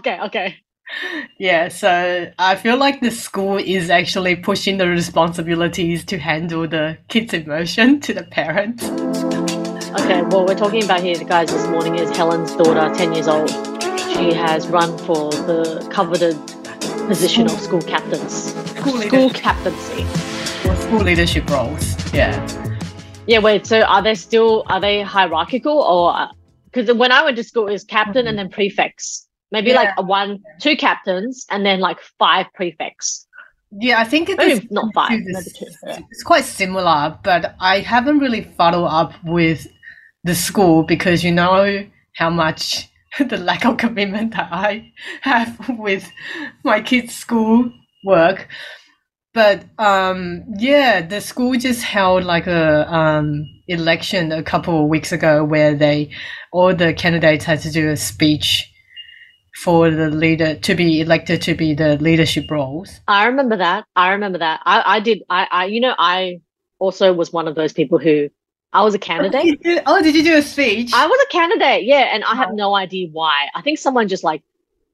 okay, okay. Yeah, so I feel like the school is actually pushing the responsibilities to handle the kids' emotion to the parents. Okay, what we're talking about here, guys, this morning is Helen's daughter, 10 years old. She has run for the coveted position of school captains. School, School captaincy. or school leadership roles. Yeah. Yeah, wait, so are they still, are they hierarchical or, uh, because when I went to school, it was captain and then prefects. Maybe like a one, two captains and then like five prefects. Yeah, I think it Maybe is not five, two. yeah. It's quite similar, but I haven't really followed up with the school because you know how much the lack of commitment that I have with my kids' school work. But um, yeah, the school just held like a um, election a couple of weeks ago where they all the candidates had to do a speech for the leader to be elected to be the leadership roles. I remember that. I remember that. I, I did. I, I, you know, I also was one of those people who I was a candidate. Did do- oh, did you do a speech? I was a candidate, yeah, and I have no idea why. I think someone just like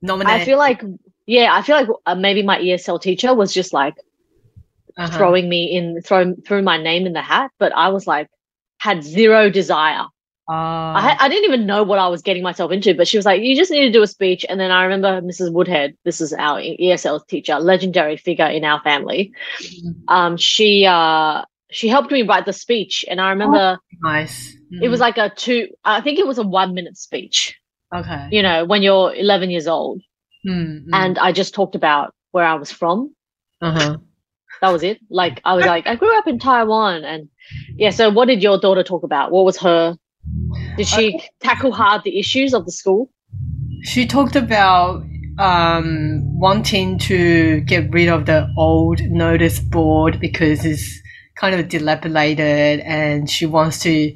Nominated. I feel like yeah, I feel like uh, maybe my ESL teacher was just like Uh-huh. throwing me in, throwing threw my name in the hat, but I was like had zero desire. Ah. I I didn't even know what I was getting myself into, but she was like, "You just need to do a speech." And then I remember Mrs. Woodhead. This is our ESL teacher, legendary figure in our family. Um, she uh she helped me write the speech, and I remember nice. it was like a two. I think it was a one minute speech. Mm. okay. You know, when you're 11 years old, Mm, mm. and I just talked about where I was from. uh-huh. That was it. Like I was like, I grew up in Taiwan, and yeah. So, what did your daughter talk about? What was her? Did she tackle hard the issues of the school? She talked about um, wanting to get rid of the old notice board because it's kind of dilapidated, and she wants to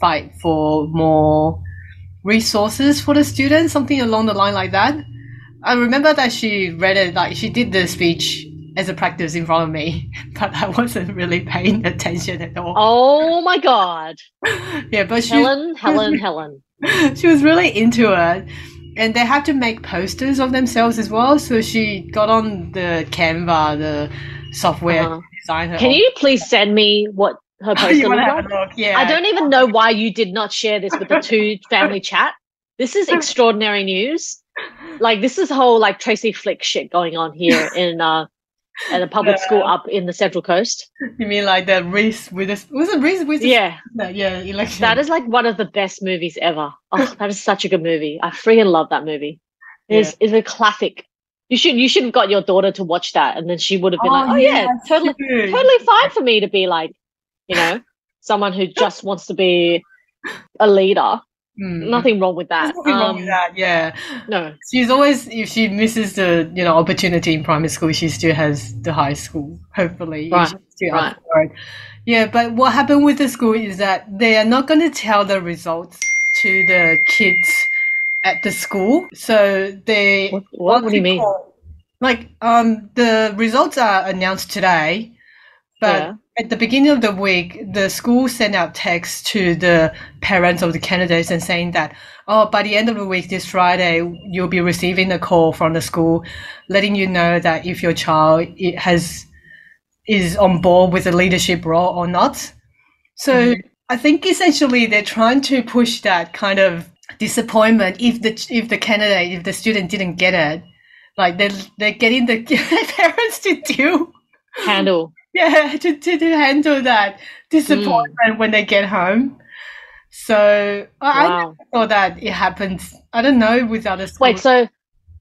fight for more resources for the students, something along the line like that. I remember that she read it, like she did the speech as a practice in front of me, but I wasn't really paying attention at all. Oh my God, Yeah, but she Helen, Helen, Helen. she was really into it. And they had to make posters of themselves as well. So she got on the Canva, the software Uh-huh. to design her. Can you please send me what her poster you looked like? look? Yeah. I don't even know why you did not share this with the two family chat. This is extraordinary news. Like this is whole like Tracy Flick shit going on here in uh at a public school up in the Central Coast. You mean like the Reese with this? Was it Reese with Yeah, yeah, election. that is like one of the best movies ever. Oh, that is such a good movie. I freaking love that movie. It's it's a classic. You should you should have got your daughter to watch that, and then she would have been like, "Oh, oh yeah, totally, shoot. totally fine for me to be like, you know, someone who just wants to be a leader. Hmm. Nothing wrong with that. There's nothing wrong Um, with that. Yeah. No, She's always if she misses the you know opportunity in primary school, she still has the high school. Hopefully, Right, right. Yeah, but what happened with the school is that they are not going to tell the results to the kids at the school. So they what, what, what do you mean? like um the results are announced today, but Yeah. At the beginning of the week, the school sent out texts to the parents of the candidates and saying that, oh, by the end of the week, this Friday, you'll be receiving a call from the school letting you know that if your child it has is on board with the leadership role or not. So mm-hmm. I think essentially they're trying to push that kind of disappointment if the if the candidate if the student didn't get it, like they're they're getting the parents to deal Handle. Yeah to, to, to handle that disappointment when they get home so I, I Wow. never thought that it happens i don't know with other schools Wait, so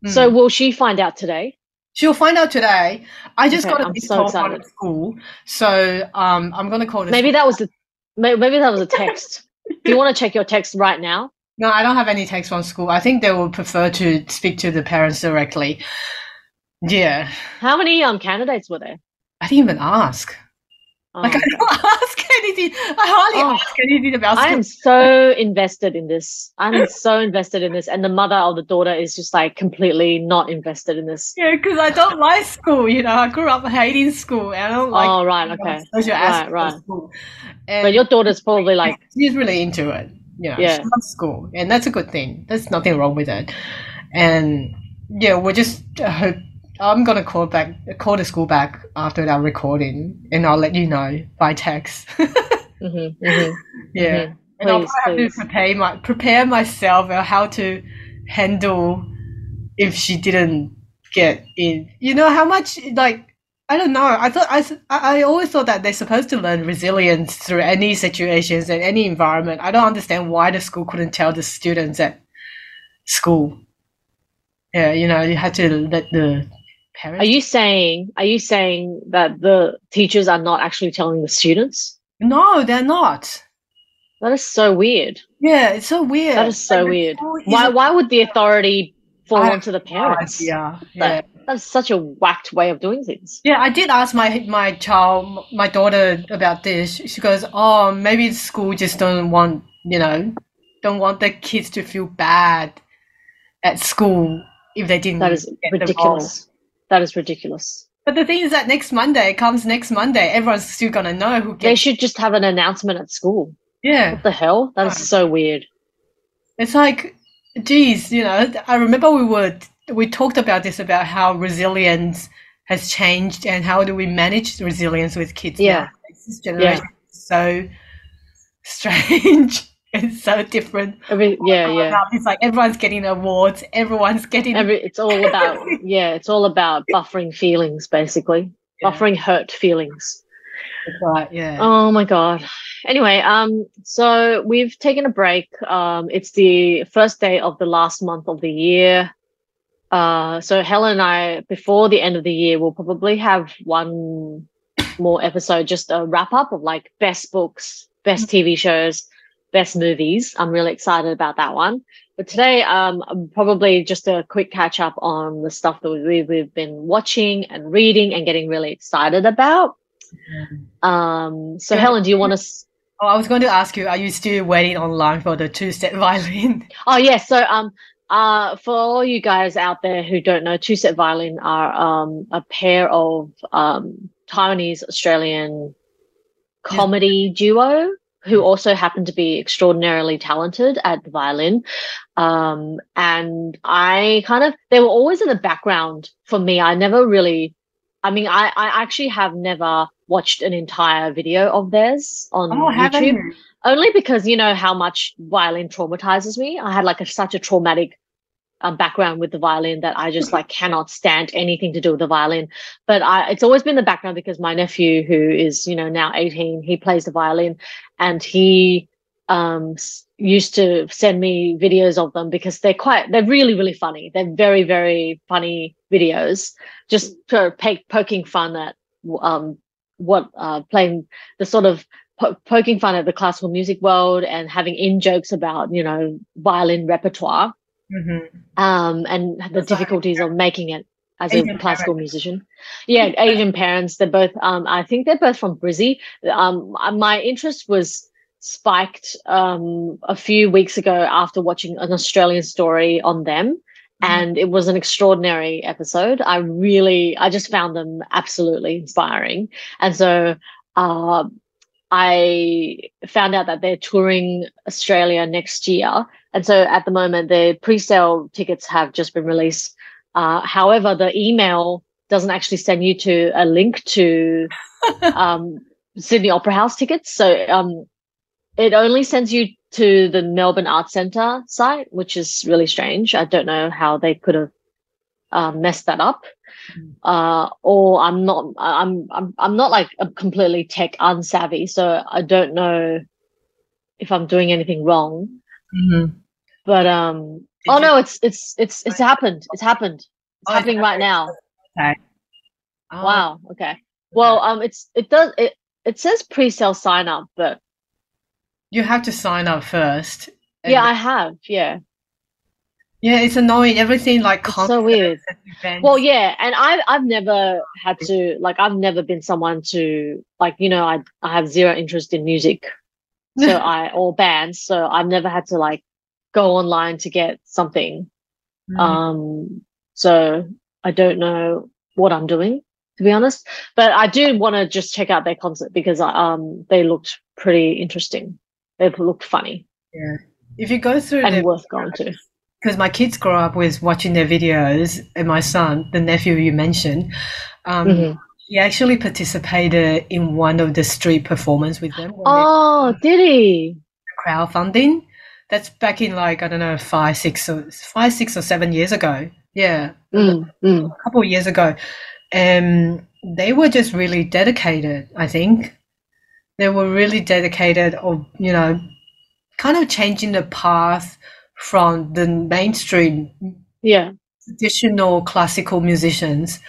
Mm. so will she find out today? she'll find out today i just Okay, got a missed so call from excited. school so um i'm gonna call Maybe that was the maybe that was a text. Do you want to check your text right now? no i don't have any text from school i think they will prefer to speak to the parents directly yeah How many um candidates were there? I didn't even ask Oh, like i don't ask anything i hardly Oh. ask anything about school. I am so invested in this. I'm so invested in this, and the mother of the daughter is just like completely not invested in this. Yeah, because I don't like school. You know, I grew up hating school, and I don't like oh right, okay. social Right, right. And But your daughter's probably like, she's really into it. You know, Yeah. she loves school, and that's a good thing. There's nothing wrong with it. And yeah, we're just. Uh, I'm gonna call back, call the school back after that recording, and I'll let you know by text. mm-hmm, mm-hmm, yeah, mm-hmm. and I'll probably have to prepare my prepare myself how to handle if she didn't get in. You know how much like I don't know. I thought I I always thought that they're supposed to learn resilience through any situations and any environment. I don't understand why the school couldn't tell the students at school. Yeah, you know, you had to let the parents. Are you saying? Are you saying that the teachers are not actually telling the students? No, they're not. That is so weird. Yeah, it's so weird. That is so Like, weird. Why? Why would the authority fall I onto the parents? Yeah. That's such a whacked way of doing things. Yeah, I did ask my my child, my daughter, about this. She goes, "Oh, maybe the school just don't want, you know, don't want the kids to feel bad at school if they didn't That is get the role." ridiculous. That is ridiculous. But the thing is that next Monday comes next Monday, everyone's still gonna know who They should just have an announcement at school. Yeah, What the hell? That is so weird. it's like, geez, you know. I remember we were we talked about this about how resilience has changed and how do we manage resilience with kids Yeah. now. This generation is so strange. It's so different. Every, yeah, yeah. It's like everyone's getting awards. Everyone's getting. Every, it's all about yeah. It's all about buffering feelings, basically. Yeah. Buffering hurt feelings. right, yeah. Oh my god. Anyway, um, so we've taken a break. Um, it's the first day of the last month of the year. Uh, so Helen and I, before the end of the year, we'll probably have one more episode, just a wrap up of like best books, best TV shows, best movies. I'm really excited about that one. But today, um, probably just a quick catch up on the stuff that we, we've been watching and reading and getting really excited about. Um, so Yeah. Helen, do you want to? Oh, I was going to ask you, are you still waiting online for the TwoSet violin? Oh yes. So um uh for all you guys out there who don't know, TwoSet Violin are um a pair of um Taiwanese Australian comedy duo who also happened to be extraordinarily talented at the violin. Um and I kind of they were always in the background for me. I never really I mean I, I actually have never watched an entire video of theirs on Oh, YouTube you? only because you know how much violin traumatizes me. I had like a, such a traumatic um, background with the violin that I just like cannot stand anything to do with the violin. But I, it's always been the background because my nephew, who is you know now eighteen, he plays the violin, and he um used to send me videos of them because they're quite they're really really funny. They're very very funny videos, just for po- poking fun at um what uh playing the sort of po- poking fun at the classical music world and having in jokes about you know violin repertoire Mhm. um and the That's difficulties of making it as a classical parents. musician yeah asian parents they're both um i think they're both from brizzy um my interest was spiked um a few weeks ago after watching an australian story on them Mhm. and it was an extraordinary episode i really i just found them absolutely inspiring and so uh I found out that they're touring Australia next year. And so at the moment, the pre sale tickets have just been released. Uh, however, the email doesn't actually send you to a link to um, Sydney Opera House tickets. So um, it only sends you to the Melbourne Arts Centre site, which is really strange. I don't know how they could have um, messed that up uh, or I'm not, I'm, I'm, I'm not like a completely tech unsavvy, so I don't know if I'm doing anything wrong. Mhm. But um, oh you- no, it's it's it's it's happened. It's happened. It's Oh, it's happening right now. Okay. Oh, Wow. Okay. Well, um, it's it does it it says pre-sale sign up, but You have to sign up first. and- yeah, I have. Yeah, yeah, it's annoying. Everything like it's so weird. events. Well, yeah, and I I've never had to like I've never been someone to like you know I I have zero interest in music, so I or bands, so I've never had to like go online to get something. Mhm. Um, so I don't know what I'm doing to be honest, but I do want to just check out their concert because um they looked pretty interesting. They looked funny yeah. If you go through and worth going to. because my kids grow up with watching their videos, and my son, the nephew you mentioned, um, mm-hmm. he actually participated in one of the street performance with them. Oh, did he? Crowdfunding. That's back in like I don't know five, six, or five, six or seven years ago. Yeah, mm, mm. a couple of years ago, and they were just really dedicated. I think they were really dedicated, of you know, kind of changing the path from the mainstream yeah traditional classical musicians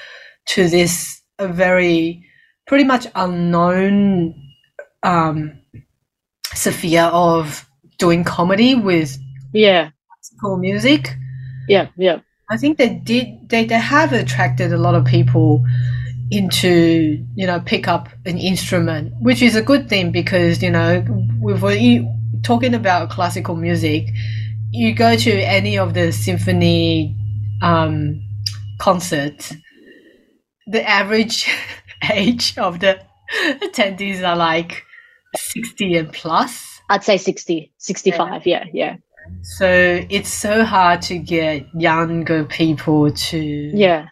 to this a very pretty much unknown um, sphere of doing comedy with yeah classical music. Yeah, yeah. I think they did. They they have attracted a lot of people into you know pick up an instrument, which is a good thing because you know we're talking about classical music you go to any of the symphony um, concerts, the average age of the attendees are like 60 and plus. I'd say 60, 65. Yeah, yeah. yeah. So it's so hard to get younger people to yeah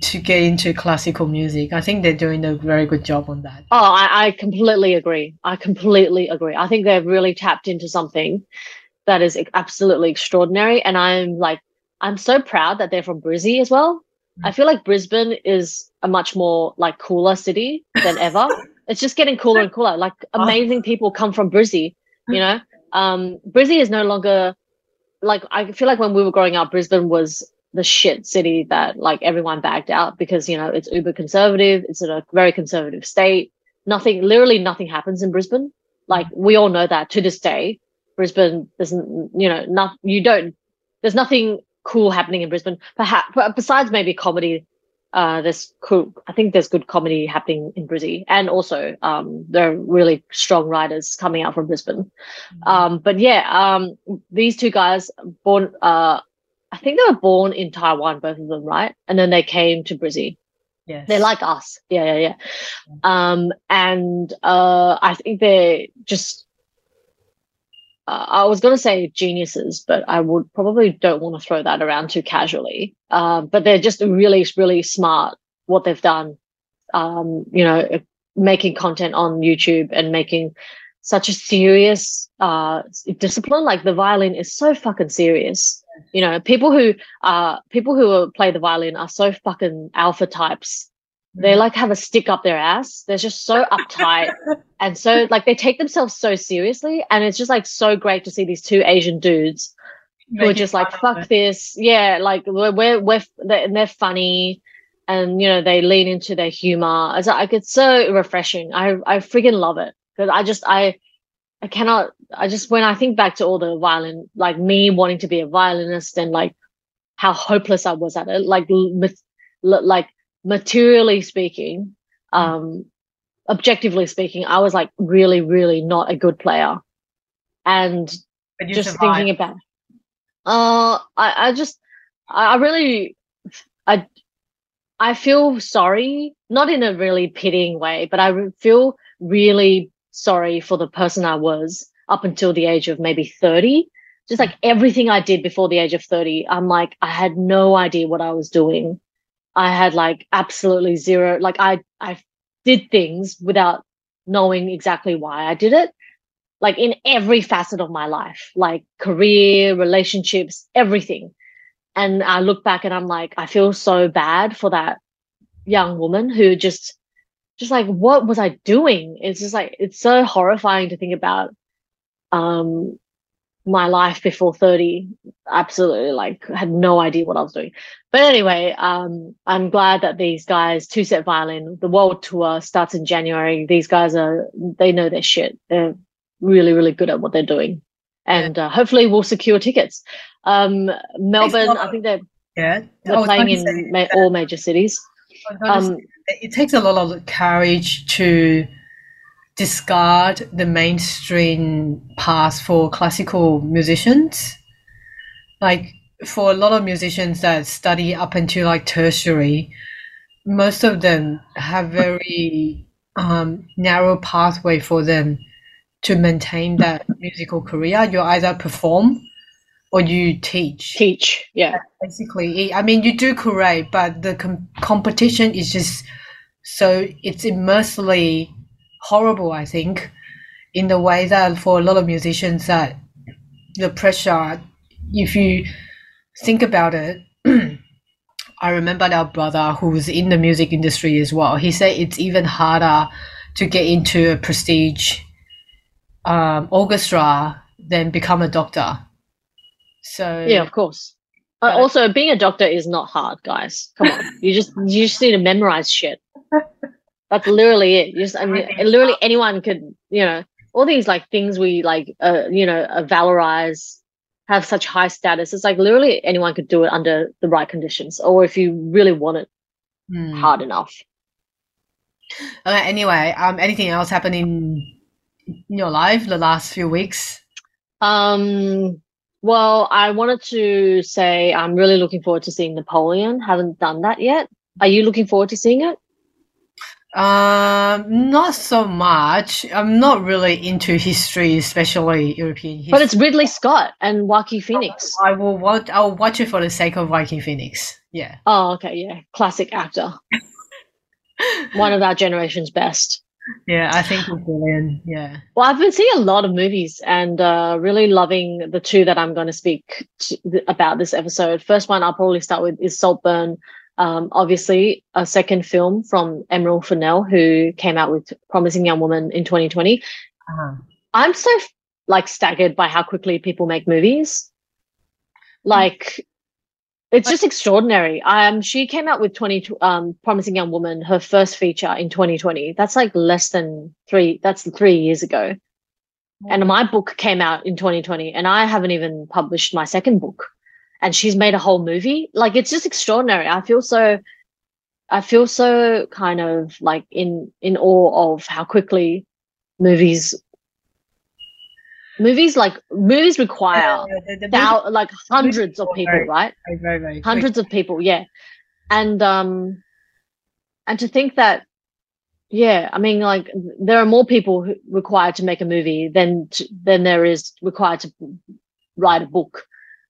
to get into classical music. I think they're doing a very good job on that. Oh, I, I completely agree. I completely agree. I think they've really tapped into something that is absolutely extraordinary. And I'm like, I'm so proud that they're from Brizzy as well. I feel like Brisbane is a much more like cooler city than ever. it's just getting cooler and cooler. Like amazing people come from Brizzy, you know. Um, Brizzy is no longer like I feel like when we were growing up, Brisbane was the shit city that like everyone bagged out because you know it's uber conservative. It's in a very conservative state. Nothing, literally nothing happens in Brisbane. Like we all know that to this day. Brisbane doesn't, you know, not you don't. There's nothing cool happening in Brisbane. Perhaps besides maybe comedy. Uh, there's cool. I think there's good comedy happening in Brizzy, and also um, there are really strong writers coming out from Brisbane. Mm-hmm. Um, but yeah, um, these two guys born. Uh, I think they were born in Taiwan, both of them, right? And then they came to Brizzy. Yes. They're like us. Yeah, yeah, yeah. Um, and uh, I think they're just uh, I was going to say geniuses, but I would probably don't want to throw that around too casually. Um, but they're just really, really smart what they've done. Um, you know, making content on YouTube and making such a serious uh, discipline. Like the violin is so fucking serious. You know, people who uh people who play the violin are so fucking alpha types they like have a stick up their ass. They're just so uptight and so like they take themselves so seriously. And it's just like so great to see these two Asian dudes who are just like, fuck this. Yeah, like we're we're, we're they're, and they're funny and you know they lean into their humor. It's like it's so refreshing. I I freaking love it because I just I I cannot. I just when I think back to all the violin, like me wanting to be a violinist and like how hopeless I was at it, like like materially speaking, hmm. um, objectively speaking, I was like really, really not a good player. And just survived. thinking about, uh, I, I just, I really, I, I feel sorry, not in a really pitying way, but I feel really sorry for the person I was up until the age of maybe 30. Just like everything I did before the age of 30, I'm like, I had no idea what I was doing. I had like absolutely zero, like I, I did things without knowing exactly why I did it. Like in every facet of my life, like career, relationships, everything. And I look back and I'm like, I feel so bad for that young woman who just, just like, what was I doing? It's just like, it's so horrifying to think about. Um, my life before 30 absolutely like had no idea what i was doing. But anyway um i'm glad that these guys TwoSet Violin the world tour starts in january. These guys are they know their shit. They're really really good at what they're doing. And uh, hopefully we'll secure tickets. Um melbourne i think they're yeah. they're playing in ma- all major cities. Um it takes a lot of courage to discard the mainstream path for classical musicians. Like for a lot of musicians that study up until like tertiary, most of them have very um, narrow pathway for them to maintain that musical career. You either perform or you teach. Teach, yeah. Basically, I mean, you do create, but the com- competition is just so it's immensely horrible. I think, in the way that for a lot of musicians, that the pressure, if you think about it. I remember our brother who's in the music industry as well. He said it's even harder to get into a prestige um, orchestra than become a doctor. So yeah, of course. Uh, also, being a doctor is not hard, guys. Come on, you just you just need to memorize shit. That's literally it. You just, I mean, literally anyone could, you know, all these like things we like, uh, you know, uh, valorize, have such high status. It's like literally anyone could do it under the right conditions, or if you really want it Hmm. hard enough. Uh, anyway, um, anything else happening in your life the last few weeks? Um, well, I wanted to say I'm really looking forward to seeing Napoleon. Haven't done that yet. Are you looking forward to seeing it? Um, not so much. I'm not really into history, especially European history. But it's Ridley Scott and Joaquin Phoenix. I will watch. I'll watch it for the sake of Joaquin Phoenix. Yeah. Oh, okay, yeah, classic actor. One of our generation's best. Yeah, I think it's brilliant. Yeah. Well, I've been seeing a lot of movies and uh, really loving the two that I'm going to speak to, about this episode. First one I'll probably start with is Saltburn. Um, obviously, a second film from Emerald Fennell, who came out with Promising Young Woman in 2020. Uh-huh. I'm so like staggered by how quickly people make movies. Like, it's just extraordinary. Um, she came out with 20, um, Promising Young Woman, her first feature in 2020. That's like less than three, that's three years ago. And my book came out in 2020 and I haven't even published my second book. And she's made a whole movie. Like, it's just extraordinary. I feel so, I feel so kind of like in, in awe of how quickly movies movies like movies require Yeah, the- the thou- like hundreds of people very- right very, very quick. hundreds of people yeah and um and to think that yeah i mean like there are more people who, required to make a movie than to, than there is required to write a book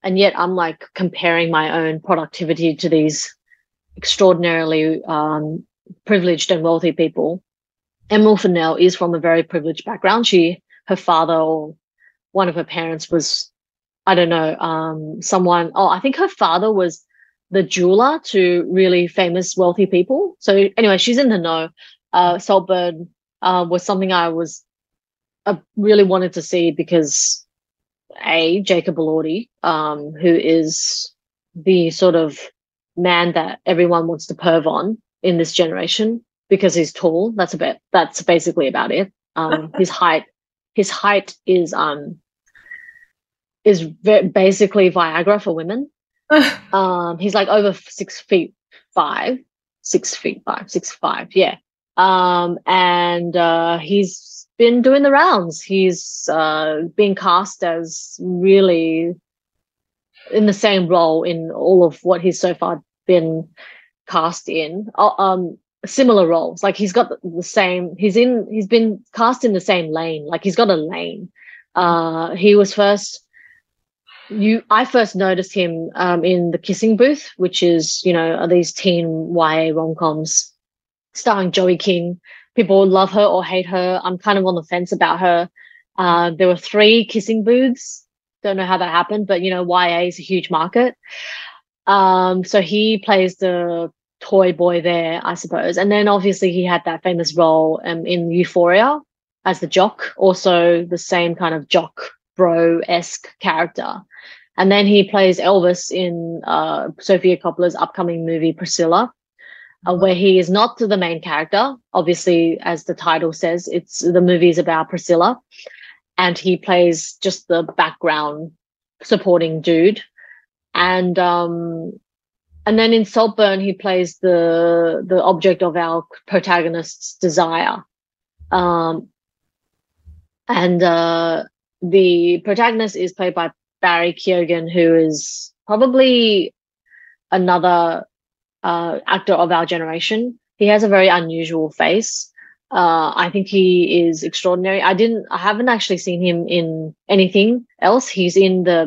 and yet i'm like comparing my own productivity to these extraordinarily um privileged and wealthy people. Emerald fennell is from a very privileged background. She her father or one of her parents was i don't know um someone oh i think her father was the jeweler to really famous wealthy people. So anyway she's in the know. Uh saltburn uh, was something i was uh, really wanted to see because a jacob elordi um who is the sort of man that everyone wants to perv on in this generation because he's tall that's a bit that's basically about it um his height his height is um is ve- basically Viagra for women. Um, he's like over six feet five, six feet five, six five, yeah. Um, and uh, he's been doing the rounds. He's uh, been cast as really in the same role in all of what he's so far been cast in. Uh, um, similar roles. Like he's got the, the same. He's in. He's been cast in the same lane. Like he's got a lane. Uh, he was first. You, I first noticed him um, in the Kissing Booth, which is you know are these teen YA rom coms starring Joey King. People love her or hate her. I'm kind of on the fence about her. Uh, there were three Kissing Booths. Don't know how that happened, but you know YA is a huge market. Um, so he plays the toy boy there, I suppose. And then obviously he had that famous role um, in Euphoria as the jock, also the same kind of jock bro esque character. And then he plays Elvis in uh, Sophia Coppola's upcoming movie Priscilla, uh, where he is not the main character. Obviously, as the title says, it's the movie is about Priscilla, and he plays just the background supporting dude. And um, and then in Saltburn, he plays the the object of our protagonist's desire. Um, and uh, the protagonist is played by Barry Keoghan, who is probably another uh, actor of our generation. He has a very unusual face. Uh, I think he is extraordinary. I didn't, I haven't actually seen him in anything else. He's in the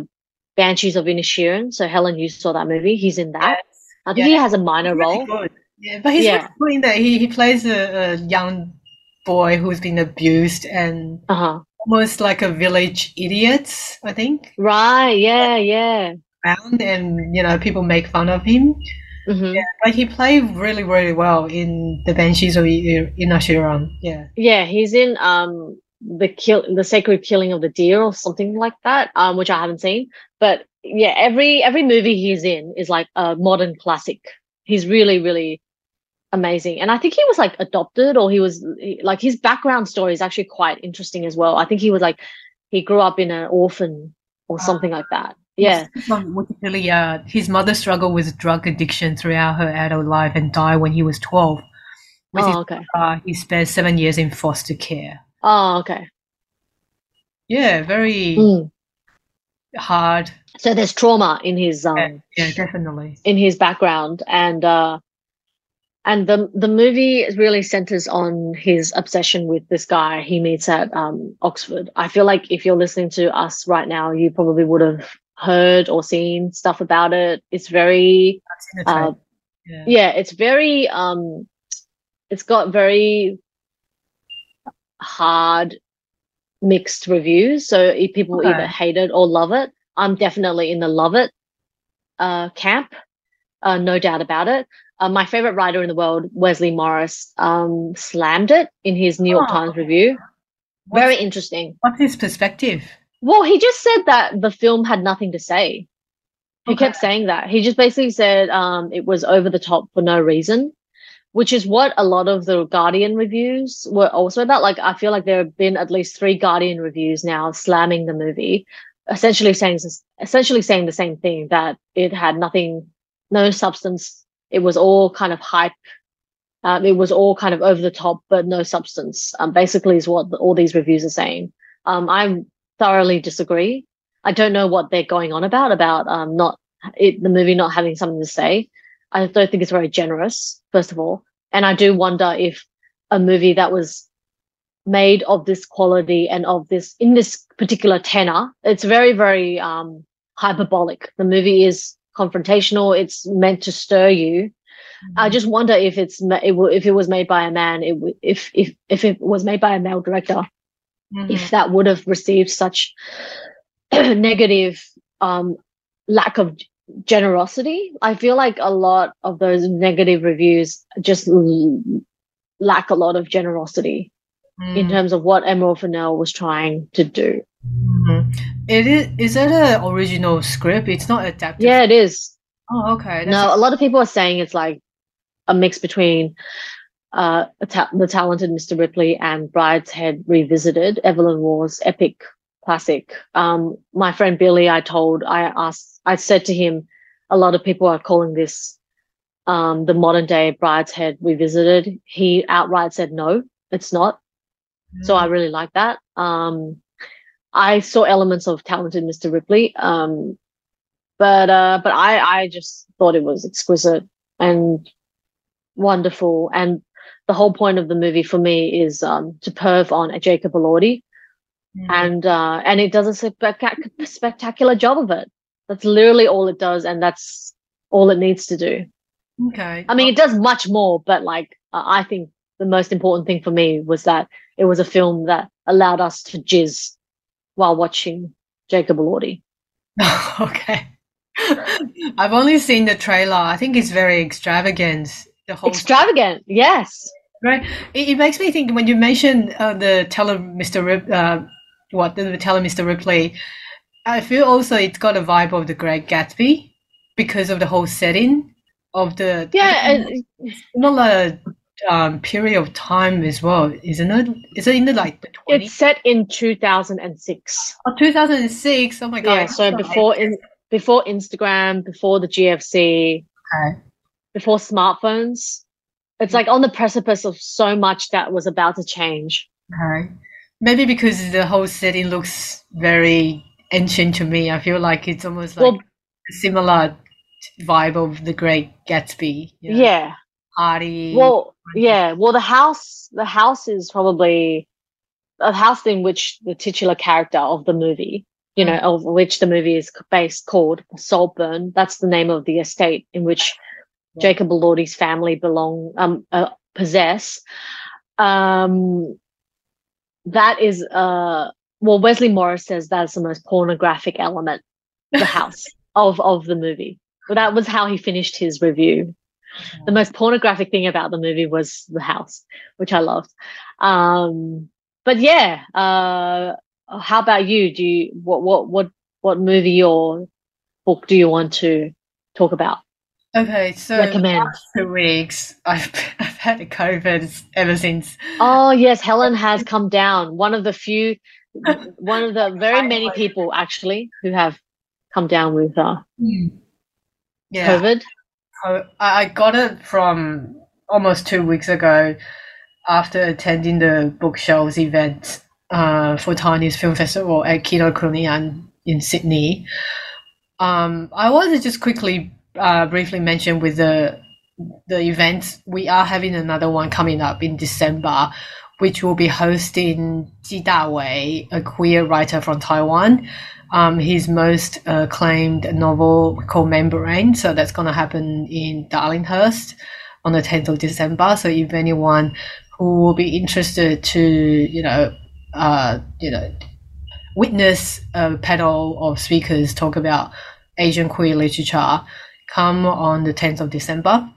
Banshees of Inisherin. So Helen, you saw that movie. He's in that. Yes. I think Yeah. he has a minor Really role. good. Yeah, but he's Yeah. really good in that. He he plays a, a young boy who's been abused and Uh huh. almost like a village idiot, I think, Right. Yeah. Yeah. around, and you know people make fun of him. Hmm But he played really, really well in the Banshees of I- Inisherin. Yeah. Yeah. He's in um the kill the sacred killing of the deer or something like that. Um, which I haven't seen. But yeah, every every movie he's in is like a modern classic. He's really, really amazing. And I think he was like adopted or he was like his background story is actually quite interesting as well. I think he was like he grew up in an orphan or Ah. something like that. Yeah. From Wikipedia, his mother struggled with drug addiction throughout her adult life and died when he was 12. With Oh, okay. uh, he spent seven years in foster care. Oh, okay. Yeah, very Mm. hard. So there's trauma in his um Yeah, yeah, definitely. in his background and uh and the the movie really centers on his obsession with this guy he meets at um Oxford. I feel like if you're listening to us right now, you probably would have heard or seen stuff about it. It's very I've seen the uh, yeah. yeah, it's very um it's got very hard mixed reviews. So people Okay. either hate it or love it. I'm definitely in the love it uh camp. Uh no doubt about it. Uh, my favorite writer in the world, Wesley Morris, um slammed it in his New York Oh, Times review. What's- Very interesting. What's his perspective? Well, he just said that the film had nothing to say. He Okay. kept saying that. He just basically said um, it was over the top for no reason, which is what a lot of the Guardian reviews were also about. Like, I feel like there have been at least three Guardian reviews now slamming the movie, essentially saying essentially saying the same thing that it had nothing, no substance. It was all kind of hype. Um, it was all kind of over the top, but no substance. Um, basically, is what the, all these reviews are saying. Um, I thoroughly disagree. I don't know what they're going on about about um, not it, the movie not having something to say. I don't think it's very generous, first of all, and I do wonder if a movie that was made of this quality and of this in this particular tenor, it's very very um, hyperbolic. The movie is confrontational. It's meant to stir you. I just wonder if it's it, if it was made by a man, if if if it was made by a male director, Mhm. if that would have received such negative um lack of generosity i feel like a lot of those negative reviews just l- lack a lot of generosity in Mm. terms of what emerald fennell was trying to do Mhm. It is. Is that an original script? It's not adapted. yeah it is Oh, okay. That's no a lot of people are saying it's like a mix between uh ta- the talented mr ripley and brideshead revisited evelyn waugh's epic classic um my friend billy i told i asked i said to him a lot of people are calling this um the modern day brideshead revisited he outright said no it's not so I really like that. Um, I saw elements of talented Mr. Ripley, um, but uh, but I I just thought it was exquisite and wonderful. And the whole point of the movie for me is um, to perv on Jacob Elordi, Mhm. and uh, and it does a spectac- spectacular job of it. That's literally all it does, and that's all it needs to do. okay. I mean, it does much more, but like uh, I think the most important thing for me was that it was a film that allowed us to jizz while watching Jacob Elordi. okay. I've only seen the trailer. I think it's very extravagant. The whole Extravagant, yes. Right. It, it makes me think when you mentioned uh, the tell Mr. Rip, uh, what the tell Mr. Ripley. I feel also it's got a vibe of the Great Gatsby because of the whole setting of the Yeah, and similar um, period of time as well, isn't it? Is it in the like the 20s? it's set in 2006. Oh, 2006. Oh my god. Yeah, so before in before Instagram, before the GFC, Okay. before smartphones. It's like on the precipice of so much that was about to change. Okay. Maybe because the whole setting looks very ancient to me. I feel like it's almost like Well- a similar vibe of the Great Gatsby. you know, Yeah. Party. Well, yeah. Well, the house, the house is probably a house in which the titular character of the movie you know, mm. of which the movie is based called Saltburn. That's the name of the estate in which Yeah. Jacob Elordi's family belong um uh, possess. Um, that is uh well Wesley Morris says that's the most pornographic element, the house of of the movie. Well, that was how he finished his review. The most pornographic thing about the movie was the house, which I loved. Um, but yeah, uh, how about you? Do you what what what what movie or book do you want to talk about? Okay, so Recommend. two weeks I've I've had a COVID ever since. Oh yes, Helen has come down. One of the few, one of the very many people actually who have come down with uh, Yeah, COVID. I I got it from almost two weeks ago after attending the bookshelves event uh, for Taiwanese Film Festival at Kinokuniya in Sydney. Um, I want to just quickly, uh, briefly mention with the the events we are having another one coming up in December, which will be hosting Ji Dawei, a queer writer from Taiwan. Um, his most acclaimed novel called Membrane. So that's going to happen in Darlinghurst on the 10th of December. So if anyone who will be interested to, you know, uh, you know, witness a panel of speakers talk about Asian queer literature, come on the 10th of December.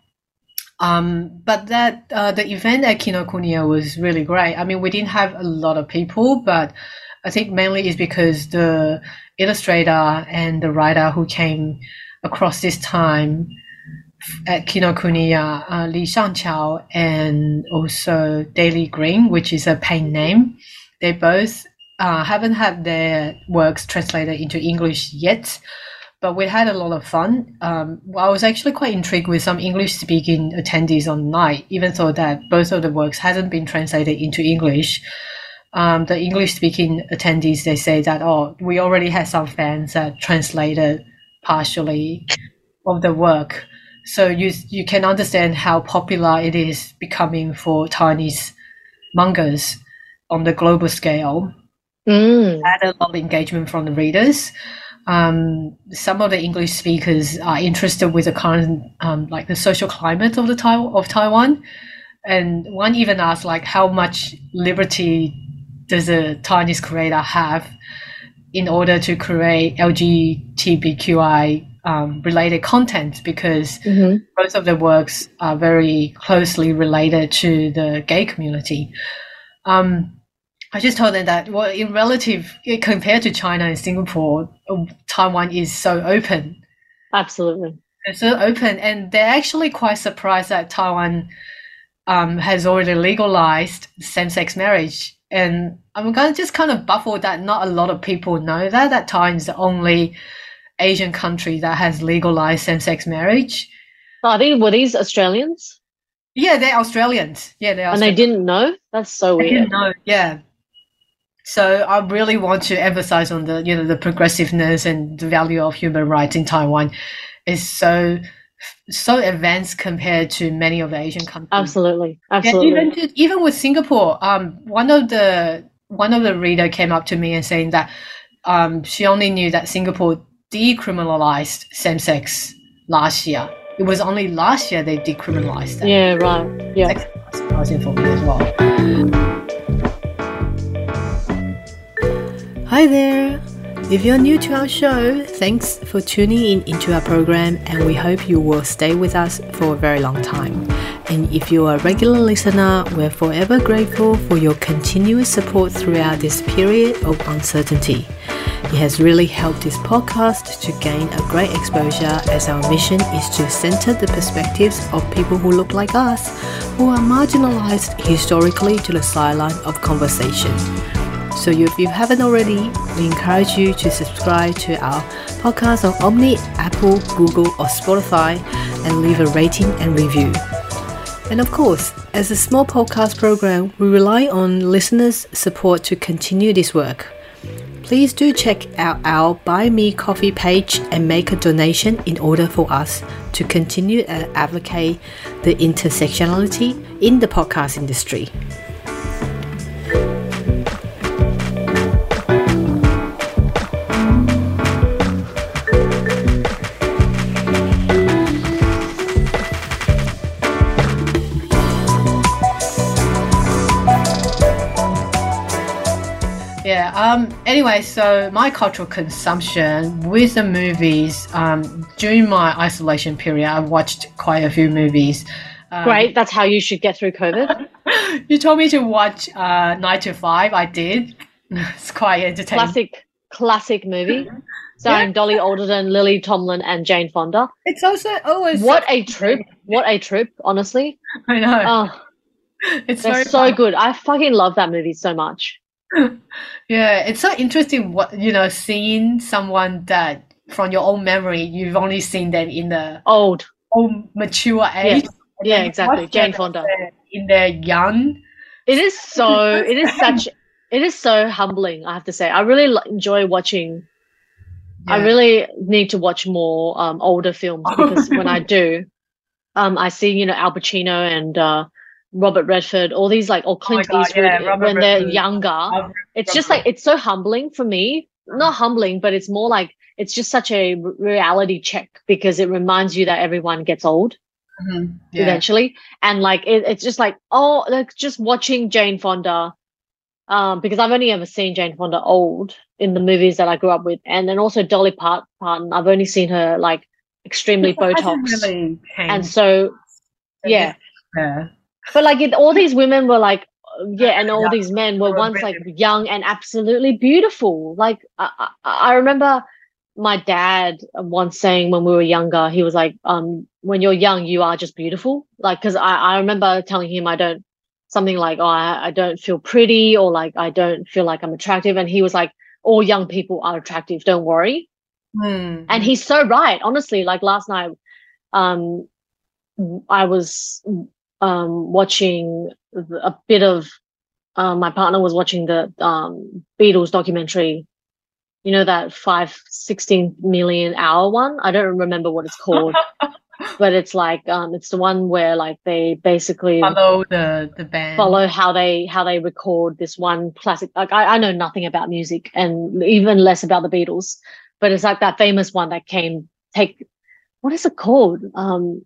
Um, but that uh, the event at Kinokuniya was really great. I mean, we didn't have a lot of people, but I think mainly is because the illustrator and the writer who came across this time at Kinokuniya, uh, Li Shangqiao, and also Daily Green, which is a pen name. They both uh, haven't had their works translated into English yet, but we had a lot of fun. Um, I was actually quite intrigued with some English-speaking attendees on the night, even though that both of the works hasn't been translated into English. Um, the English-speaking attendees they say that oh, we already had some fans that translated partially of the work, so you you can understand how popular it is becoming for Chinese mangas on the global scale Mm. had a lot of engagement from the readers. Um, some of the English speakers are interested with the current, um, like the social climate of the Tai- of Taiwan, and one even asked like how much liberty does a Chinese creator have in order to create LGBTQI um, related content? Because hmm both of the works are very closely related to the gay community. Um, I just told them that, well, in relative, compared to China and Singapore, uh, Taiwan is so open. Absolutely. It's so open, and they're actually quite surprised that Taiwan um, has already legalized same-sex marriage. And I'm going to just kind of baffle that not a lot of people know that that Taiwan is the only Asian country that has legalized same-sex marriage. Are I think were these Australians, Yeah, they're Australians. Yeah, they're and they didn't know. That's so didn't weird. know. Yeah. So I really want to emphasize on the you know the progressiveness and the value of human rights in Taiwan is so so advanced compared to many of the Asian countries. Absolutely. Absolutely. even to, even with Singapore, um, one of the one of the reader came up to me and saying that um, she only knew that Singapore decriminalized same sex last year. It was only last year they decriminalized that. yeah. Right. Yeah. That's surprising for me as well. Hi there! If you're new to our show, thanks for tuning in into our program, and we hope you will stay with us for a very long time. And if you're a regular listener, we're forever grateful for your continuous support throughout this period of uncertainty. It has really helped this podcast to gain a great exposure as our mission is to center the perspectives of people who look like us, who are marginalized historically to the sideline of conversation. So if you haven't already, we encourage you to subscribe to our podcast on Omni, Apple, Google, or Spotify and leave a rating and review. And of course, as a small podcast program, we rely on listeners' support to continue this work. Please do check out our Buy Me Coffee page and make a donation in order for us to continue and advocate the intersectionality in the podcast industry. Um. Anyway, so my cultural consumption with the movies. Um. During my isolation period, I watched quite a few movies. Um, Great. That's how you should get through COVID. you told me to watch uh, Nine to Five. I did. It's quite entertaining. Classic, classic movie. Starring Dolly Alderton, Lily Tomlin, and Jane Fonda. It's also always What a troop! What a troop! Honestly, I know. oh, it's so fun. good. I fucking love that movie so much. Yeah, it's so interesting. What you know, seeing someone that from your own memory, you've only seen them in the Old, old mature age. and yeah, exactly. Jane Fonda. in their young. It is so. It is such. It is so humbling. I have to say, I really enjoy watching. I really need to watch more um, older films because when I do, um, I see you know Al Pacino and uh, Robert Redford, all these like or Clint Oh God, Eastwood yeah, when they're Redford. younger. I've- It's just like it's so humbling for me. Not humbling, but it's more like it's just such a reality check because it reminds you that everyone gets old Mhm. Yeah. eventually, and like it, it's just like oh, like just watching Jane Fonda, um, because I've only ever seen Jane Fonda old in the movies that I grew up with, and then also Dolly Part- Parton. I've only seen her like extremely Botox, really and so yeah. Yeah. But like it, all these women were like, yeah, and all Yeah, these men were were once like young and absolutely beautiful. Like I, I, I remember my dad once saying when we were younger, he was like, um, when you're young, you are just beautiful. Like, cause I, I remember telling him I don't something like, oh, I, I don't feel pretty or like I don't feel like I'm attractive, and he was like, all young people are attractive. Don't worry Hmm. and he's so right honestly like last night um i was um watching a bit of um my partner was watching the um beatles documentary. You know that 5 16 million hour one? I don't remember what it's called but it's like um it's the one where like they basically follow the the band. follow how they how they record this one classic like I, I know nothing about music and even less about the beatles but it's like that famous one that came take what is it called? Um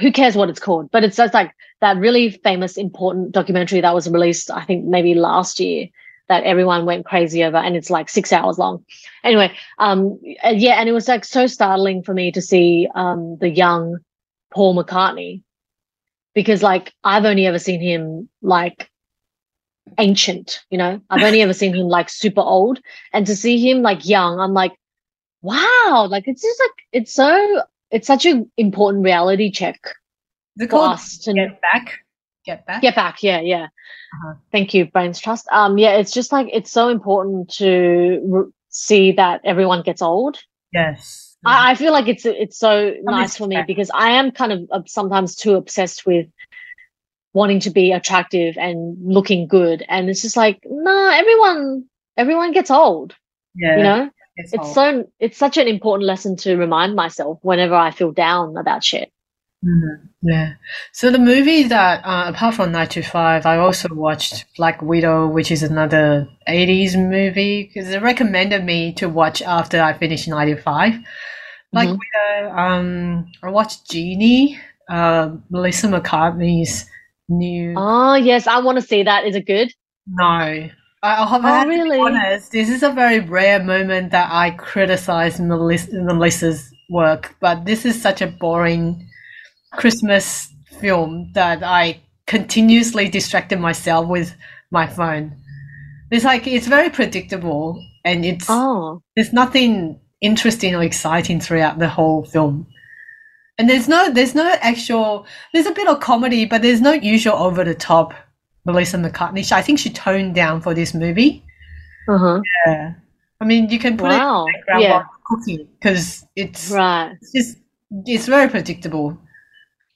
Who cares what it's called but it's just like that really famous important documentary that was released i think maybe last year that everyone went crazy over and it's like six hours long anyway um yeah and it was like so startling for me to see um the young paul mccartney because like I've only ever seen him like ancient, you know. I've only ever seen him like super old, and to see him like young, I'm like, wow, like it's just like it's so it's such an important reality check the it for called us to Get Back? Get Back? get back. Yeah, yeah. Uh-huh. Thank you, Brains Trust. Um, yeah, it's just like it's so important to r- see that everyone gets old. Yes. I, I feel like it's it's so nice for me because I am kind of uh, sometimes too obsessed with wanting to be attractive and looking good, and it's just like no, everyone everyone gets old, yeah. you know. It's It's so it's such an important lesson to remind myself whenever I feel down about shit. Mhm. Yeah. So the movie that, uh, apart from Nine to Five, I also watched Black Widow, which is another 80s movie, because they recommended me to watch after I finished 95. Black Mhm. Widow, um, I watched Genie, uh, Melissa McCarthy's new. Oh yes, I want to see that. Is it good? No. I, have Oh, to be really? honest, this is a very rare moment that I criticize Melissa, Melissa's work, but this is such a boring Christmas film that I continuously distracted myself with my phone. It's like it's very predictable and it's Oh, there's nothing interesting or exciting throughout the whole film. And there's no there's no actual there's a bit of comedy, but there's no usual over the top Melissa McCarthy. I think she toned down for this movie. uh huh. Yeah. I mean, you can put Wow. it in the background Yeah. while cooking because it's Right. it's just it's very predictable.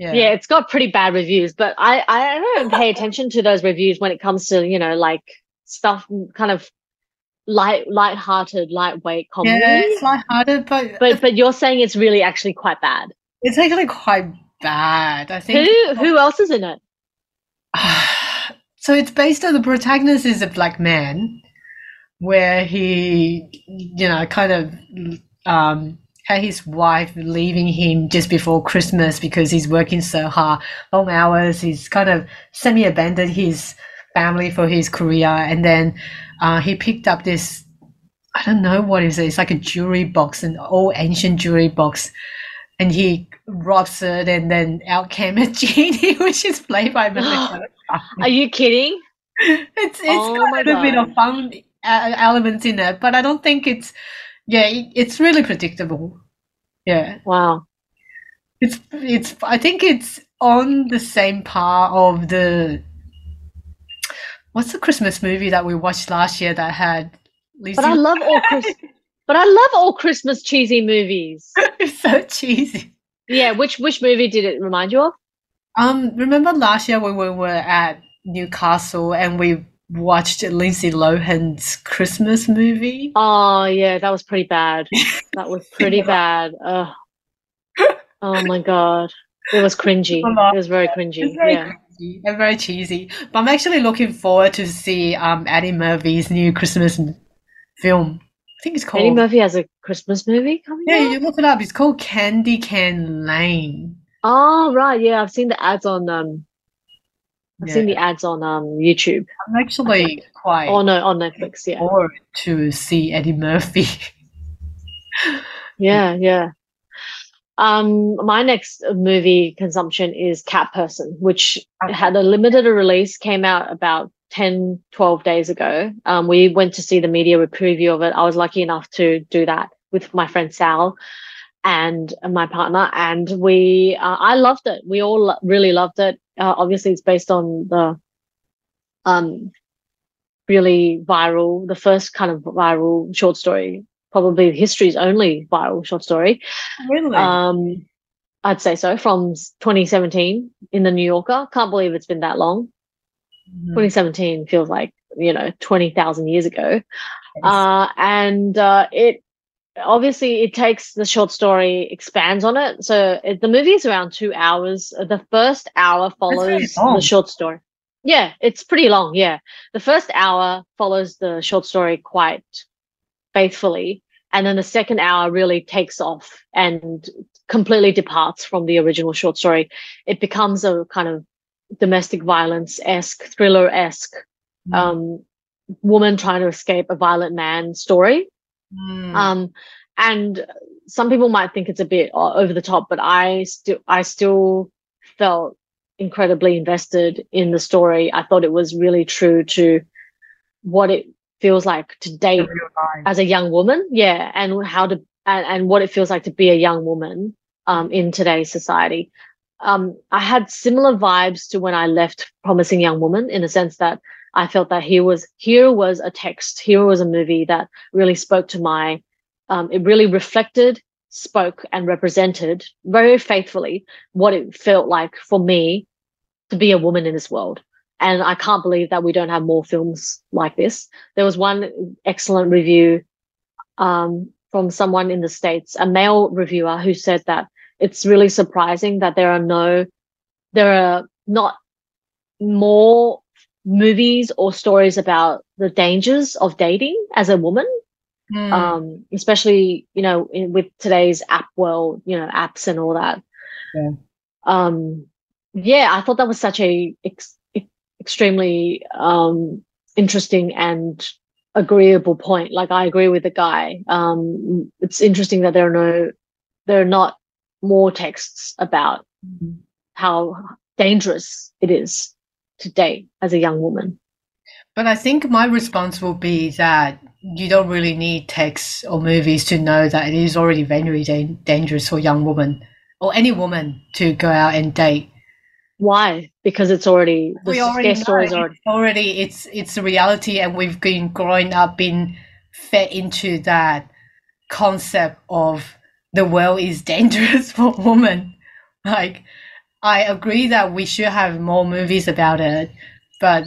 Yeah. yeah it's got pretty bad reviews but i i don't pay attention to those reviews when it comes to you know like stuff kind of light light-hearted lightweight comedy Yeah, it's lighthearted, but, but but you're saying it's really actually quite bad it's actually quite bad. I think. who who else is in it so it's based on the protagonist is a black man, where he, you know, kind of um, had his wife leaving him just before Christmas because he's working so hard, long hours. He's kind of semi-abandoned his family for his career, and then uh, he picked up this. I don't know what is it. It's like a jewelry box, an old ancient jewelry box, and he robs it, and then out came a genie, which is played by Melissa. Are you kidding? It's it's Oh got a bit God. of fun uh, elements in it, but I don't think it's. Yeah, it, it's really predictable. Yeah, Wow. it's it's. I think it's on the same par of the. What's the Christmas movie that we watched last year that had? Lizzie But I love all Chris. But I love all Christmas cheesy movies. it's so cheesy. Yeah, which which movie did it remind you of? Um, remember last year when we were at Newcastle and we watched Lindsay Lohan's Christmas movie? Oh yeah, that was pretty bad. That was pretty bad. Ugh. Oh my god, it was cringy. It was very cringy. Very Yeah. and very cheesy. But I'm actually looking forward to see um Eddie Murphy's new Christmas film. I think it's called. Eddie Murphy has a Christmas movie coming yeah, out. you look it up. It's called Candy Cane Lane. Oh right, yeah, I've seen the ads on um. I've seen the ads on um YouTube. I'm actually quite Oh no, on Netflix. Yeah, forward to see Eddie Murphy. yeah, yeah. Um, my next movie consumption is Cat Person, which had a limited release, came out about 10, 12 days ago. Um, we went to see the media preview of it. I was lucky enough to do that with my friend Sal and my partner, and we, uh, I loved it. We all lo- really loved it. Uh, obviously, it's based on the um, really viral, the first kind of viral short story, probably history's only viral short story. really? Um, I'd say so from 2017 in the New Yorker. Can't believe it's been that long. Mhm. 2017 feels like you know 20,000 years ago. Yes. Uh, and uh, it obviously it takes the short story expands on it. So it, the movie is around two hours. The first hour follows the short story. Yeah, it's pretty long. Yeah, the first hour follows the short story quite faithfully, and then the second hour really takes off and completely departs from the original short story. It becomes a kind of domestic violence esque, thriller esque Mm. um, woman trying to escape a violent man story. Mm. Um, and some people might think it's a bit over the top, but I still, I still felt incredibly invested in the story. I thought it was really true to what it feels like to date In real life. as a young woman yeah and how to and, and what it feels like to be a young woman um, in today's society um, i had similar vibes to when i left promising young woman in the sense that i felt that here was here was a text here was a movie that really spoke to my um, it really reflected spoke and represented very faithfully what it felt like for me to be a woman in this world. And i can't believe that we don't have more films like this. There was one excellent review um, from someone in the states, a male reviewer, who said that it's really surprising that there are no, there are not more movies or stories about the dangers of dating as a woman, Mm. um, especially you know in, with today's app world, you know apps and all that. Yeah. Um, yeah, I thought that was such a ex- ex- extremely um, interesting and agreeable point. Like I agree with the guy. Um, it's interesting that there are no, there are not more texts about how dangerous it is to date as a young woman. But I think my response will be that you don't really need texts or movies to know that it is already very dan- dangerous for young women or any woman to go out and date. Why? Because it's already the we already know stories it's are already it's it's a reality, and we've been growing up, been fed into that concept of the world is dangerous for women. Like, I agree that we should have more movies about it, but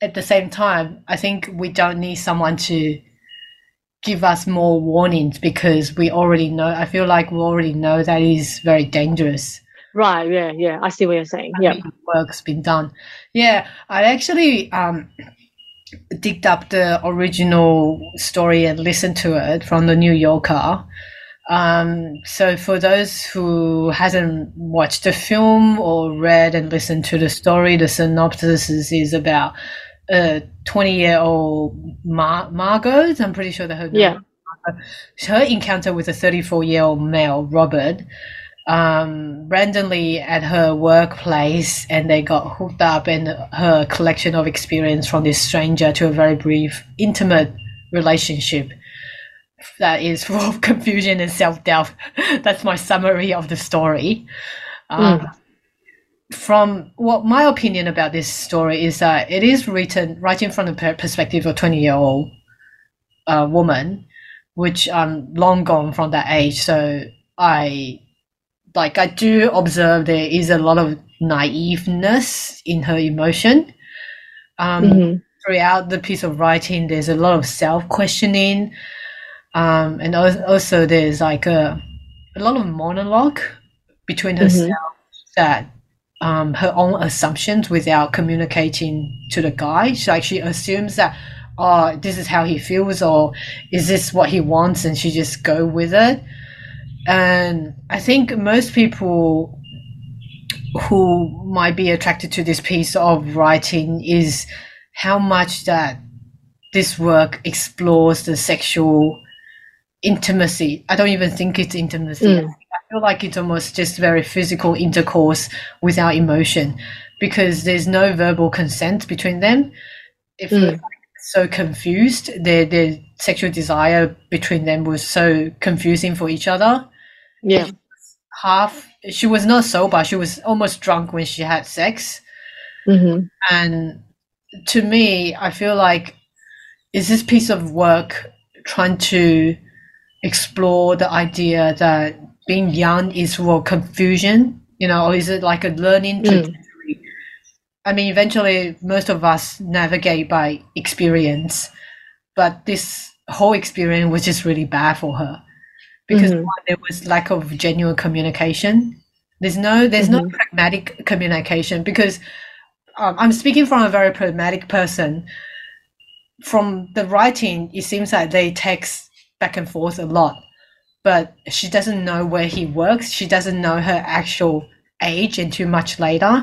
at the same time, I think we don't need someone to give us more warnings because we already know. I feel like we already know that is very dangerous. right. Yeah, yeah. I see what you're saying. Yeah. work's been done. Yeah, I actually um, digged up the original story and listened to it from the New Yorker. Um, so for those who hasn't watched the film or read and listened to the story, the synopsis is, is about a 20 year old Mar- Margot. I'm pretty sure that her Yeah. her encounter with a 34 year old male, Robert, um, randomly at her workplace, and they got hooked up, and her collection of experience from this stranger to a very brief, intimate relationship that is full of confusion and self doubt. That's my summary of the story. Um, From what my opinion about this story is that it is written right in from the perspective of a 20 year old uh, woman, which I'm long gone from that age. So I like I do observe there is a lot of naiveness in her emotion. Um, Mhm. throughout the piece of writing there's a lot of self-questioning um, and also there's like a, a lot of monologue between herself that um, her own assumptions without communicating to the guy. She like she assumes that oh this is how he feels or is this what he wants? and she just go with it. And i think most people who might be attracted to this piece of writing is how much that this work explores the sexual intimacy. I don't even think it's intimacy. Mm. I feel like it's almost just very physical intercourse without emotion because there's no verbal consent between them. If Mm. so confused. Their their sexual desire between them was so confusing for each other Yeah. half she was not sober she was almost drunk when she had sex hmm and to me i feel like is this piece of work trying to explore the idea that being young is for confusion you know or is it like a learning Mm. i mean eventually most of us navigate by experience but this whole experience was just really bad for her because Mhm. one, there was lack of genuine communication there's no there's no Mhm. pragmatic communication because um, i'm speaking from a very pragmatic person from the writing it seems like they text back and forth a lot but she doesn't know where he works she doesn't know her actual age until much later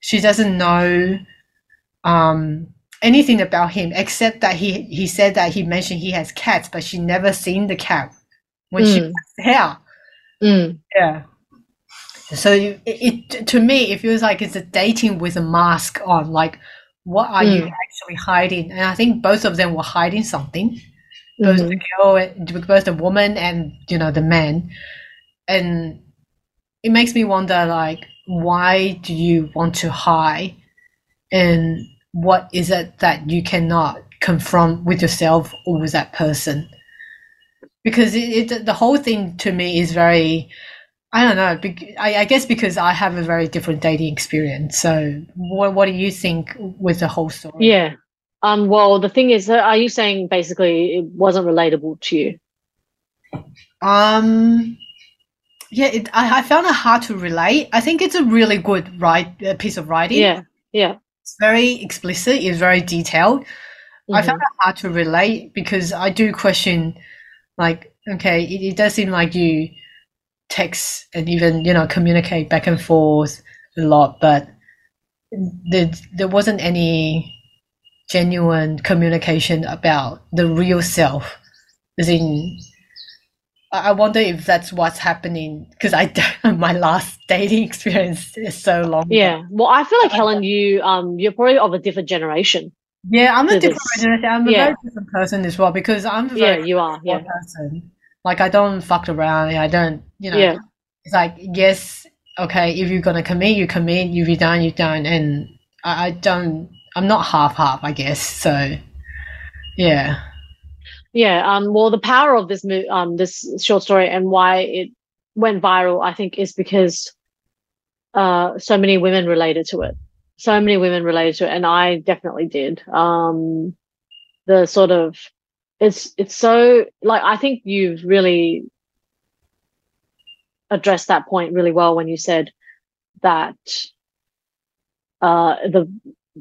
she doesn't know um anything about him except that he he said that he mentioned he has cats but she never seen the cat when she Mm. was there Mm. yeah. So it, it to me it feels like it's a dating with a mask on. Like, what are you Mm. actually hiding? And I think both of them were hiding something. Both Mhm. the girl, and- both the woman and you know the man, and it makes me wonder like, why do you want to hide? And what is it that you cannot confront with yourself or with that person? because it, it the whole thing to me is very I don't know. I, I guess because I have a very different dating experience. So, what what do you think with the whole story? Yeah. Um. Well, the thing is, are you saying basically it wasn't relatable to you? Um. Yeah, it, I, I found it hard to relate. I think it's a really good write uh, piece of writing. Yeah. Yeah. It's very explicit. It's very detailed. I Mhm. found it hard to relate because I do question, like, okay, it, it does seem like you text and even you know communicate back and forth a lot, but there there wasn't any genuine communication about the real self. As in, I wonder if that's what's happening because I my last dating experience is so long. ago. Yeah. Well, I feel like Helen, you um, you're probably of a different generation. Yeah, I'm a different this. generation. I'm a Yeah. very different person as well because I'm a Yeah, very you are. yeah. Yeah. person. Like I don't fuck around. I don't, you know. Yeah. It's like yes, okay. If you're gonna commit, you commit. If you don't, you don't. And I, I don't. I'm not half half. I guess so. Yeah. Yeah. Um. Well, the power of this mo- um this short story and why it went viral, I think, is because uh so many women related to it. So many women related to it, and I definitely did. Um, the sort of it's it's so like I think you've really addressed that point really well when you said that uh the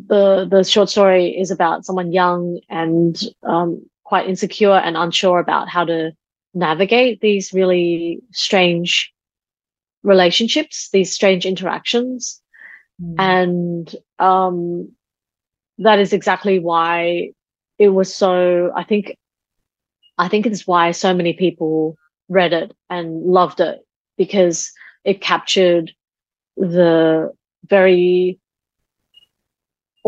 the the short story is about someone young and um quite insecure and unsure about how to navigate these really strange relationships, these strange interactions. Mm. And um, that is exactly why it was so, I think, I think it's why so many people read it and loved it because it captured the very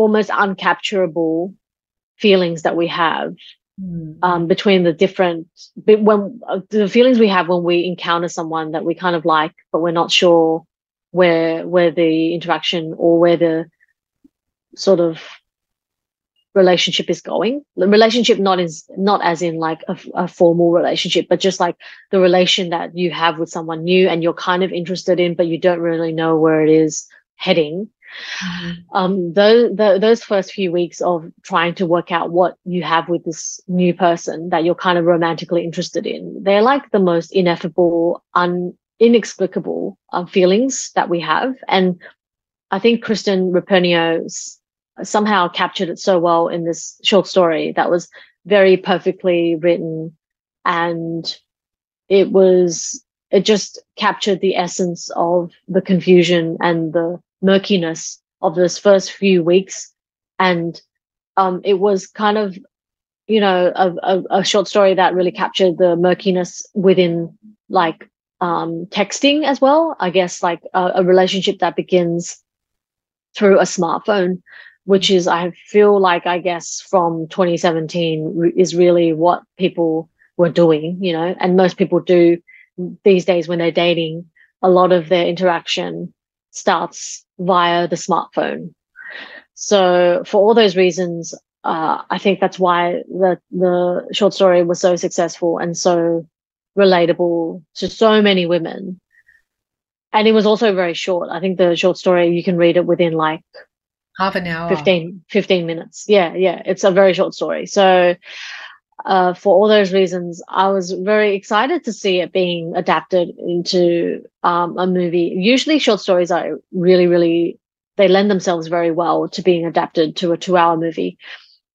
almost uncapturable feelings that we have mm. um, between the different when uh, the feelings we have when we encounter someone that we kind of like but we're not sure where where the interaction or where the sort of relationship is going the relationship not is not as in like a, a, formal relationship but just like the relation that you have with someone new and you're kind of interested in but you don't really know where it is heading mm-hmm. um those the, those first few weeks of trying to work out what you have with this new person that you're kind of romantically interested in they're like the most ineffable un inexplicable um, feelings that we have and i think Kristen Roupenian's somehow captured it so well in this short story that was very perfectly written and it was it just captured the essence of the confusion and the murkiness of those first few weeks and um, it was kind of you know a, a, a, short story that really captured the murkiness within like um, texting as well i guess like a, a relationship that begins through a smartphone which is I feel like I guess from 2017 is really what people were doing, you know, and most people do these days when they're dating. A lot of their interaction starts via the smartphone. So for all those reasons, uh, I think that's why the the short story was so successful and so relatable to so many women. And it was also very short. I think the short story you can read it within like half an hour 15 15 minutes yeah yeah it's a very short story so uh, for all those reasons i was very excited to see it being adapted into um, a movie. Usually short stories are really really they lend themselves very well to being adapted to a two hour movie.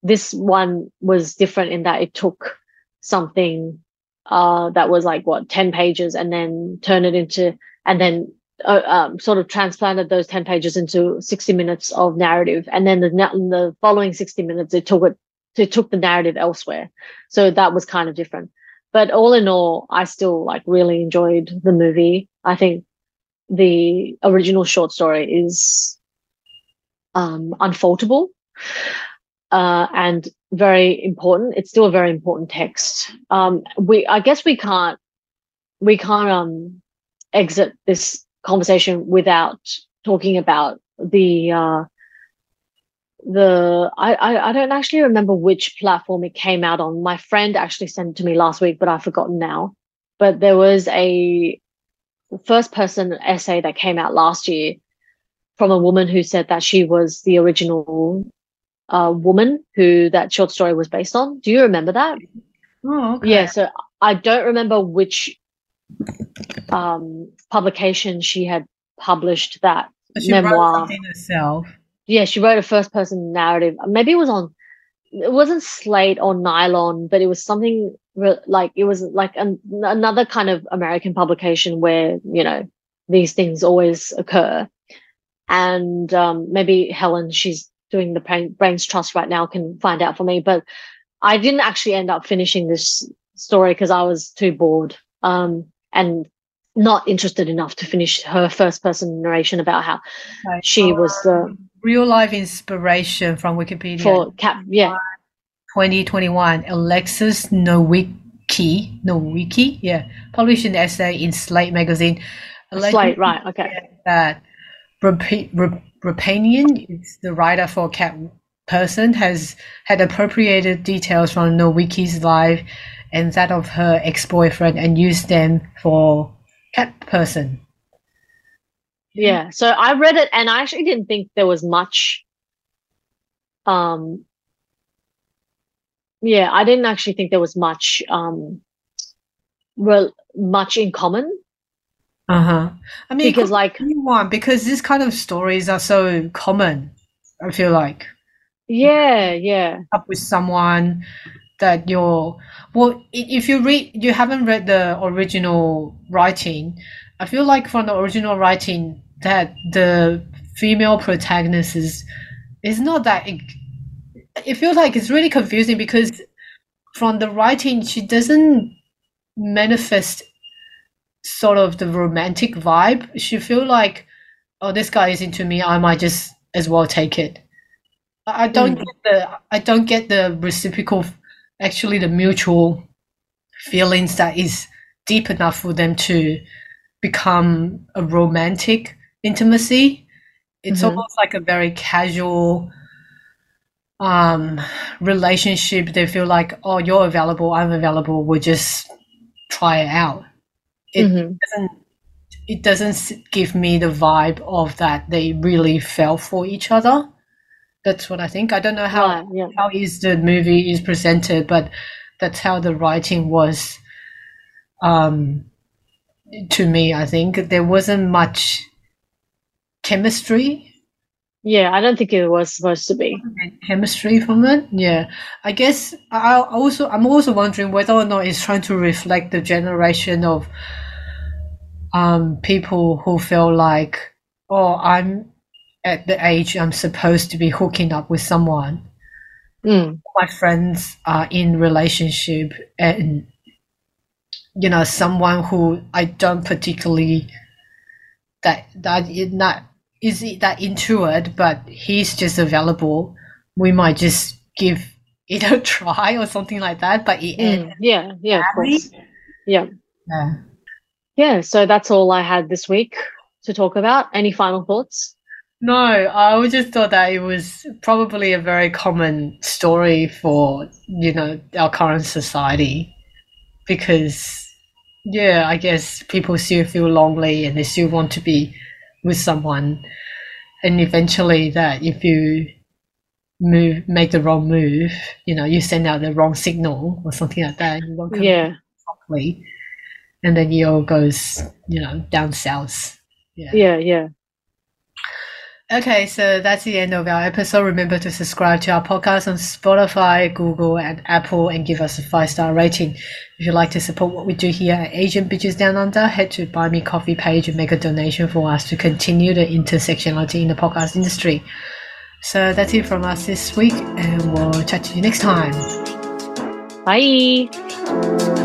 This one was different in that it took something uh, that was like what 10 pages and then turn it into and then uh, um, sort of transplanted those 10 pages into 60 minutes of narrative. And then the, the following 60 minutes it took it it took the narrative elsewhere. So that was kind of different. But all in all i still like really enjoyed the movie. I think the original short story is um unfaultable uh, and very important. It's still a very important text. Um we i guess we can't we can't um exit this conversation without talking about the uh, the I, I, I don't actually remember which platform it came out on. My friend actually sent it to me last week, but I've forgotten now. But there was a first person essay that came out last year from a woman who said that she was the original uh, woman who that short story was based on. Do you remember that? Oh, okay. Yeah, so I don't remember which um, publication she had published that she memoir. herself. Yeah, she wrote a first person narrative. Maybe it was on. It wasn't Slate or Nylon, but it was something re- like it was like an, another kind of American publication where you know these things always occur. And um, maybe Helen, she's doing the Brains Trust right now, can find out for me. But I didn't actually end up finishing this story because I was too bored. Um, and not interested enough to finish her first person narration about how okay. she was the real life inspiration from Wikipedia. For cap yeah. 2021 Alexis Nowicki Nowicki yeah published an essay in Slate magazine. Slate right okay. that Roupenian is the writer for Cat Person has had appropriated details from Nowicki's life and that of her ex-boyfriend and used them for cat person. Yeah, so I read it and I actually didn't think there was much um yeah, I didn't actually think there was much um well much in common. Uh-huh. I mean because like one because these kind of stories are so common, I feel like. Yeah, yeah. Up with someone that you're well if you read you haven't read the original writing i feel like from the original writing that the female protagonist is is not that it, it feels like it's really confusing because from the writing she doesn't manifest sort of the romantic vibe she feel like oh this guy is into me i might just as well take it i don't Mm. get the i don't get the reciprocal actually the mutual feelings that is deep enough for them to become a romantic intimacy it's Mhm. almost like a very casual um relationship they feel like oh you're available i'm available we'll just try it out it Mhm. doesn't it doesn't give me the vibe of that they really fell for each other that's what i think i don't know how Right, yeah. how is the movie is presented but that's how the writing was um to me i think there wasn't much chemistry Yeah, I don't think it was supposed to be. chemistry from it yeah i guess i also i'm also wondering whether or not it's trying to reflect the generation of um people who feel like oh i'm at the age i'm supposed to be hooking up with someone Mm. my friends are in relationship and you know someone who I don't particularly that that is not is it that into it, but he's just available. We might just give it a try or something like that. But it Mm. Yeah, yeah. Yeah. yeah. Yeah, so that's all I had this week to talk about. Any final thoughts? No, I just thought that it was probably a very common story for, you know, our current society. Because, yeah, I guess people still feel lonely and they still want to be with someone. And eventually, that if you move, make the wrong move, you know, you send out the wrong signal or something like that, you come Yeah, properly, and then it all goes, you know, down south. yeah, yeah. Okay, so that's the end of our episode. Remember to subscribe to our podcast on Spotify, Google, and Apple and give us a five star rating. If you'd like to support what we do here at Asian Bitches Down Under, head to Buy Me Coffee page and make a donation for us to continue the intersectionality in the podcast industry. So that's it from us this week, and we'll chat to you next time. Bye.